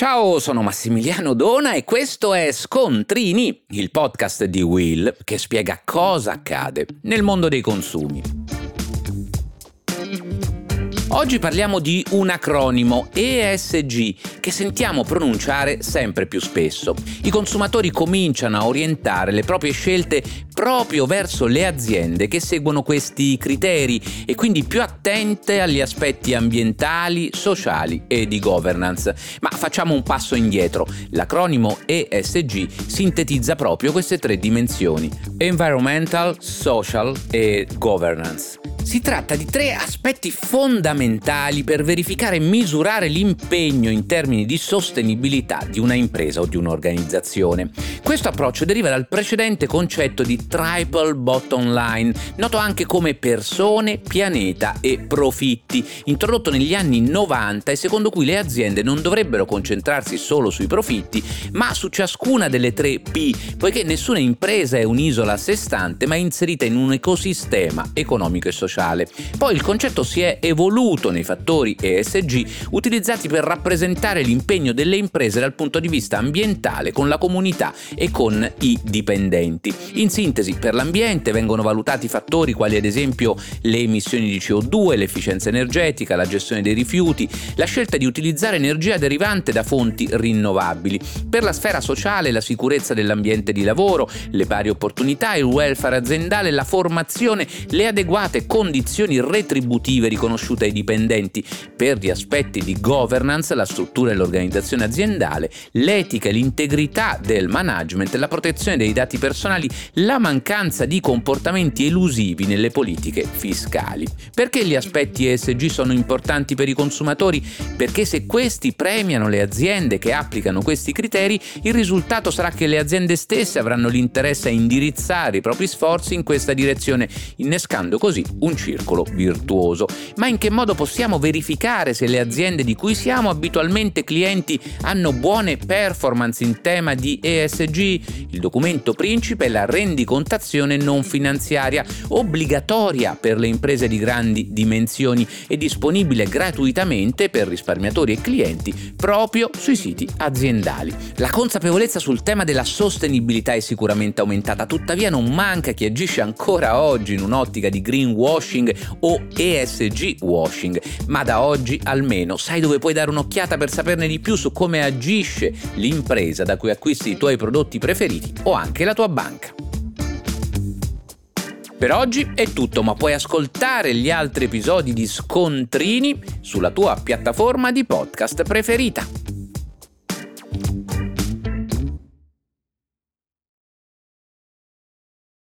Ciao, sono Massimiliano Dona e questo è Scontrini, il podcast di Will che spiega cosa accade nel mondo dei consumi. Oggi parliamo di un acronimo ESG che sentiamo pronunciare sempre più spesso. I consumatori cominciano a orientare le proprie scelte proprio verso le aziende che seguono questi criteri e quindi più attente agli aspetti ambientali, sociali e di governance. Ma facciamo un passo indietro. L'acronimo ESG sintetizza proprio queste tre dimensioni: environmental, social e governance. Si tratta di tre aspetti fondamentali per verificare e misurare l'impegno in termini di sostenibilità di una impresa o di un'organizzazione. Questo approccio deriva dal precedente concetto di triple bottom line, noto anche come persone, pianeta e profitti, introdotto negli anni 90 e secondo cui le aziende non dovrebbero concentrarsi solo sui profitti, ma su ciascuna delle tre P, poiché nessuna impresa è un'isola a sé stante, ma inserita in un ecosistema economico e sociale sociale. Poi il concetto si è evoluto nei fattori ESG utilizzati per rappresentare l'impegno delle imprese dal punto di vista ambientale con la comunità e con i dipendenti. In sintesi, per l'ambiente vengono valutati fattori quali ad esempio le emissioni di CO2, l'efficienza energetica, la gestione dei rifiuti, la scelta di utilizzare energia derivante da fonti rinnovabili. Per la sfera sociale, la sicurezza dell'ambiente di lavoro, le pari opportunità, il welfare aziendale, la formazione, le adeguate condizioni condizioni retributive riconosciute ai dipendenti per gli aspetti di governance, la struttura e l'organizzazione aziendale, l'etica e l'integrità del management, la protezione dei dati personali, la mancanza di comportamenti elusivi nelle politiche fiscali. Perché gli aspetti ESG sono importanti per i consumatori? Perché se questi premiano le aziende che applicano questi criteri, il risultato sarà che le aziende stesse avranno l'interesse a indirizzare i propri sforzi in questa direzione, innescando così un circolo virtuoso. Ma in che modo possiamo verificare se le aziende di cui siamo abitualmente clienti hanno buone performance in tema di ESG? Il documento principe è la rendicontazione non finanziaria, obbligatoria per le imprese di grandi dimensioni e disponibile gratuitamente per risparmiatori e clienti proprio sui siti aziendali. La consapevolezza sul tema della sostenibilità è sicuramente aumentata, tuttavia non manca chi agisce ancora oggi in un'ottica di greenwashing washing o ESG washing, ma da oggi almeno sai dove puoi dare un'occhiata per saperne di più su come agisce l'impresa da cui acquisti i tuoi prodotti preferiti o anche la tua banca. Per oggi è tutto, ma puoi ascoltare gli altri episodi di Scontrini sulla tua piattaforma di podcast preferita.